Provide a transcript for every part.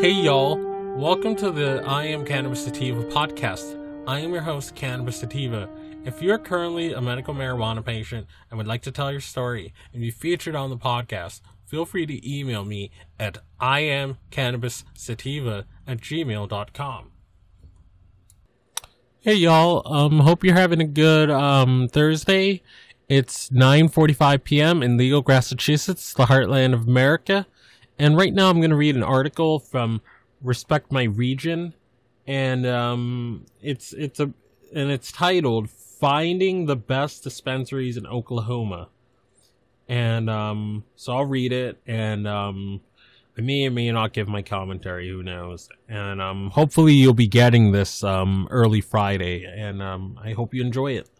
Hey y'all, welcome to the I Am Cannabis Sativa podcast. I am your host, Cannabis Sativa. If you're currently a medical marijuana patient and would like to tell your story and be featured on the podcast, feel free to email me at iamcannabissativa at gmail.com. Hey y'all, um, hope you're having a good um, Thursday. It's 9:45 p.m. in Legal, Massachusetts, the heartland of America. And right now, I'm going to read an article from Respect My Region, and um, it's it's a and it's titled "Finding the Best Dispensaries in Oklahoma." And um, so I'll read it, and um, I may or may not give my commentary. Who knows? And um, hopefully, you'll be getting this um, early Friday, and um, I hope you enjoy it.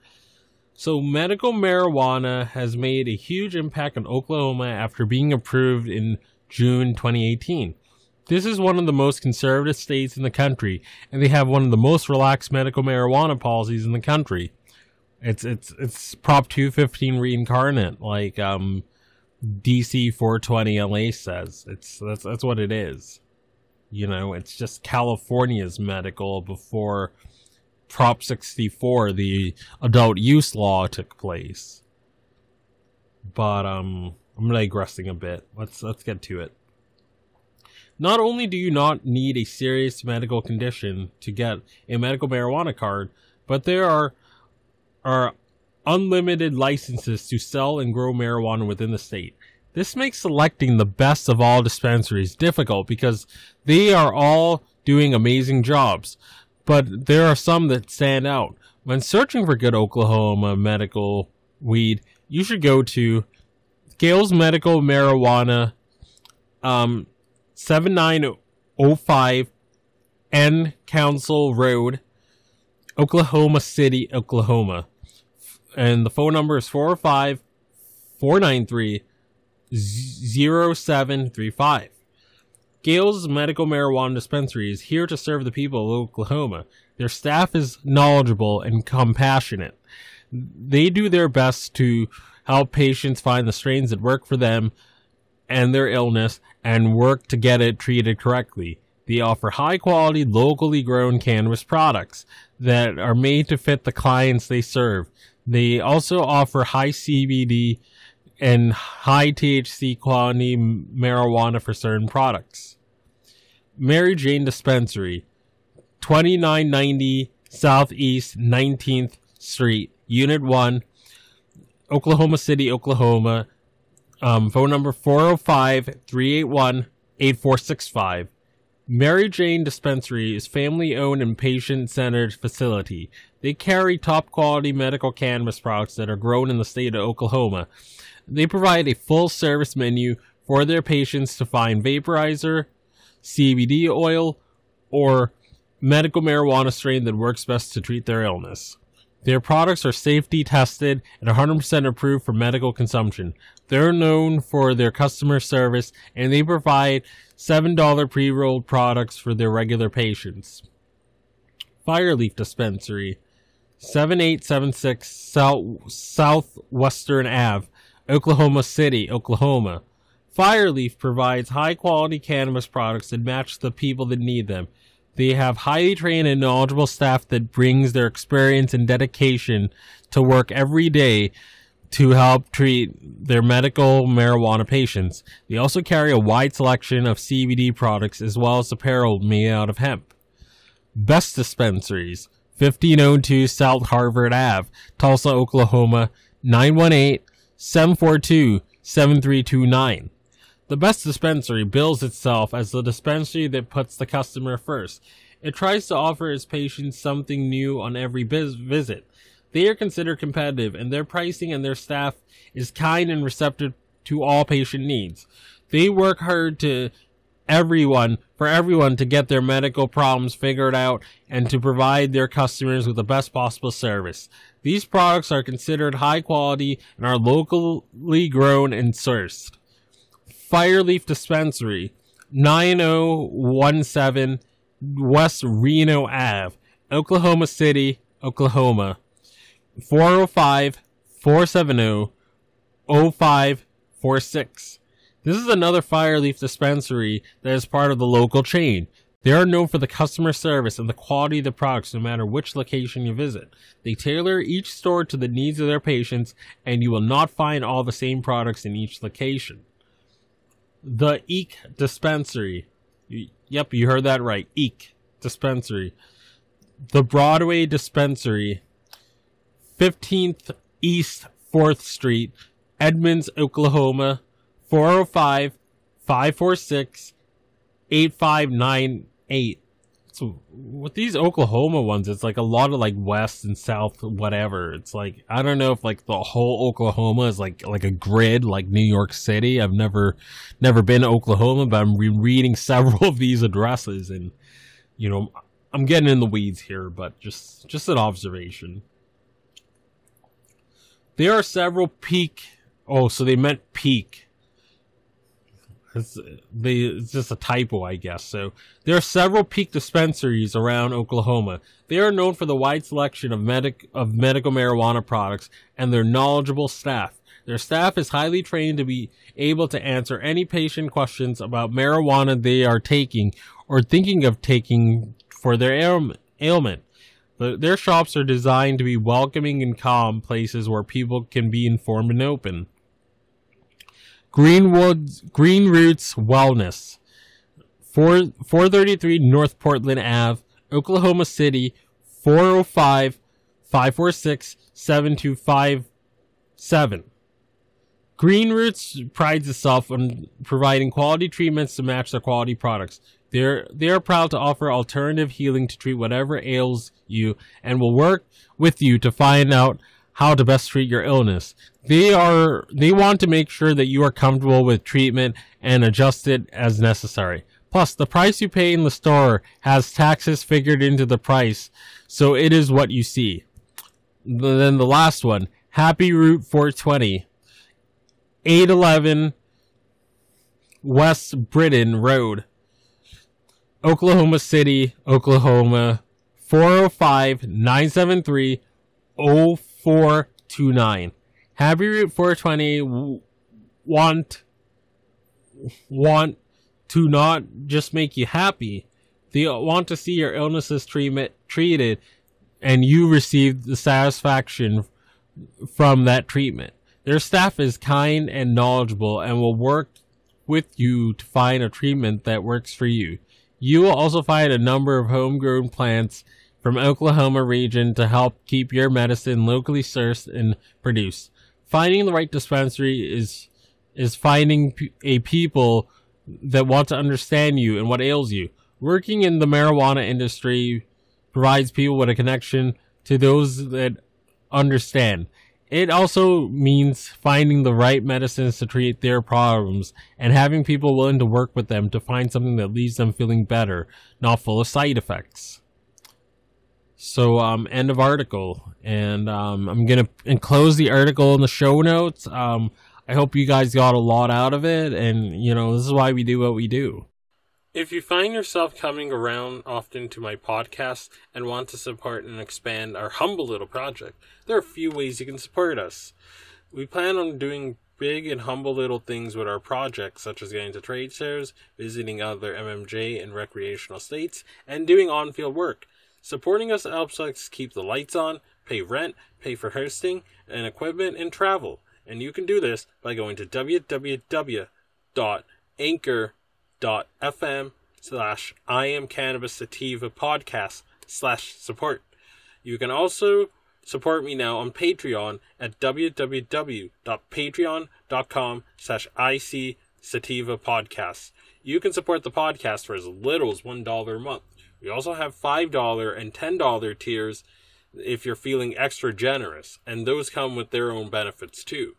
So, medical marijuana has made a huge impact in Oklahoma after being approved in June 2018. This is one of the most conservative states in the country, and they have one of the most relaxed medical marijuana policies in the country. It's it's it's Prop 215 reincarnate, like um, DC 420 LA says. It's that's that's what it is. You know, it's just California's medical before Prop 64, the adult use law, took place. But um, I'm digressing a bit. Let's let's get to it. Not only do you not need a serious medical condition to get a medical marijuana card, but there are are unlimited licenses to sell and grow marijuana within the state. This makes selecting the best of all dispensaries difficult because they are all doing amazing jobs, but there are some that stand out. When searching for good Oklahoma medical weed, you should go to Gales Medical Marijuana, um, 7905 N Council Road, Oklahoma City, Oklahoma. And the phone number is 405 493 0735. Gales Medical Marijuana Dispensary is here to serve the people of Oklahoma. Their staff is knowledgeable and compassionate. They do their best to help patients find the strains that work for them and their illness and work to get it treated correctly. They offer high quality, locally grown cannabis products that are made to fit the clients they serve. They also offer high CBD and high THC quality marijuana for certain products. Mary Jane Dispensary, 2990 Southeast 19th Street, Unit 1, Oklahoma City, Oklahoma. Um, phone number 405 381 8465. Mary Jane Dispensary is family owned and patient centered facility. They carry top quality medical cannabis products that are grown in the state of Oklahoma. They provide a full service menu for their patients to find vaporizer, CBD oil, or medical marijuana strain that works best to treat their illness. Their products are safety tested and 100% approved for medical consumption. They're known for their customer service and they provide $7 pre rolled products for their regular patients. Fireleaf Dispensary, 7876 South, Southwestern Ave, Oklahoma City, Oklahoma. Fireleaf provides high quality cannabis products that match the people that need them. They have highly trained and knowledgeable staff that brings their experience and dedication to work every day to help treat their medical marijuana patients. They also carry a wide selection of CBD products as well as apparel made out of hemp. Best dispensaries 1502 South Harvard Ave, Tulsa, Oklahoma 918 742 7329. The best dispensary bills itself as the dispensary that puts the customer first. It tries to offer its patients something new on every biz- visit. They are considered competitive, and their pricing and their staff is kind and receptive to all patient needs. They work hard to everyone for everyone to get their medical problems figured out and to provide their customers with the best possible service. These products are considered high quality and are locally grown and sourced. Fireleaf Dispensary, 9017 West Reno Ave, Oklahoma City, Oklahoma. 405 470 0546. This is another Fireleaf dispensary that is part of the local chain. They are known for the customer service and the quality of the products no matter which location you visit. They tailor each store to the needs of their patients and you will not find all the same products in each location. The Eek Dispensary. Yep, you heard that right. Eek Dispensary. The Broadway Dispensary. 15th East 4th Street, Edmonds, Oklahoma. 405 546 8598. So with these Oklahoma ones, it's like a lot of like west and south, whatever. It's like I don't know if like the whole Oklahoma is like like a grid like New York City. I've never never been to Oklahoma, but I'm re- reading several of these addresses, and you know I'm getting in the weeds here, but just just an observation. There are several peak. Oh, so they meant peak it's, it's just a typo, I guess. So there are several peak dispensaries around Oklahoma. They are known for the wide selection of medic of medical marijuana products and their knowledgeable staff. Their staff is highly trained to be able to answer any patient questions about marijuana they are taking or thinking of taking for their ailment. But their shops are designed to be welcoming and calm places where people can be informed and open. Greenwood Green Roots Wellness. 4, 433 North Portland Ave, Oklahoma City, 405 546 7257. Green Roots prides itself on providing quality treatments to match their quality products. They're, they are proud to offer alternative healing to treat whatever ails you and will work with you to find out how to best treat your illness. They are they want to make sure that you are comfortable with treatment and adjust it as necessary. Plus, the price you pay in the store has taxes figured into the price, so it is what you see. Then the last one, Happy Route 420, 811 West Britton Road, Oklahoma City, Oklahoma, 405 973 429. Happy Route 420 want want to not just make you happy. They want to see your illnesses treatment treated and you receive the satisfaction from that treatment. Their staff is kind and knowledgeable and will work with you to find a treatment that works for you. You will also find a number of homegrown plants from Oklahoma region to help keep your medicine locally sourced and produced. Finding the right dispensary is is finding a people that want to understand you and what ails you. Working in the marijuana industry provides people with a connection to those that understand. It also means finding the right medicines to treat their problems and having people willing to work with them to find something that leaves them feeling better, not full of side effects. So, um, end of article. And um, I'm going to enclose the article in the show notes. Um, I hope you guys got a lot out of it. And, you know, this is why we do what we do. If you find yourself coming around often to my podcast and want to support and expand our humble little project, there are a few ways you can support us. We plan on doing big and humble little things with our project, such as getting to trade shows, visiting other MMJ and recreational states, and doing on field work. Supporting us helps us keep the lights on, pay rent, pay for hosting and equipment, and travel. And you can do this by going to www.anchor.fm slash I am cannabis sativa podcast slash support. You can also support me now on Patreon at www.patreon.com slash IC sativa podcast. You can support the podcast for as little as $1 a month. We also have $5 and $10 tiers if you're feeling extra generous, and those come with their own benefits too.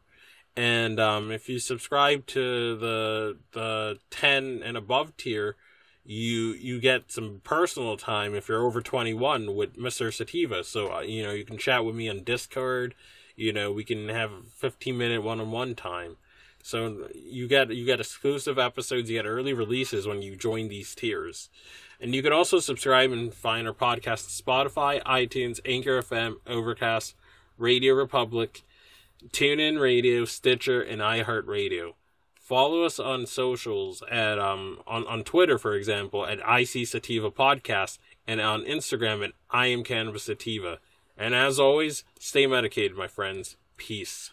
And um, if you subscribe to the the 10 and above tier, you you get some personal time if you're over 21 with Mr. Sativa. So uh, you know you can chat with me on Discord. You know we can have 15 minute one on one time. So you get you get exclusive episodes, you get early releases when you join these tiers. And you can also subscribe and find our podcast Spotify, iTunes, Anchor FM, Overcast, Radio Republic, TuneIn Radio, Stitcher, and iHeartRadio. follow us on socials at um on, on Twitter, for example, at IC Sativa Podcast, and on Instagram at I am Cannabis Sativa. And as always, stay medicated, my friends. Peace.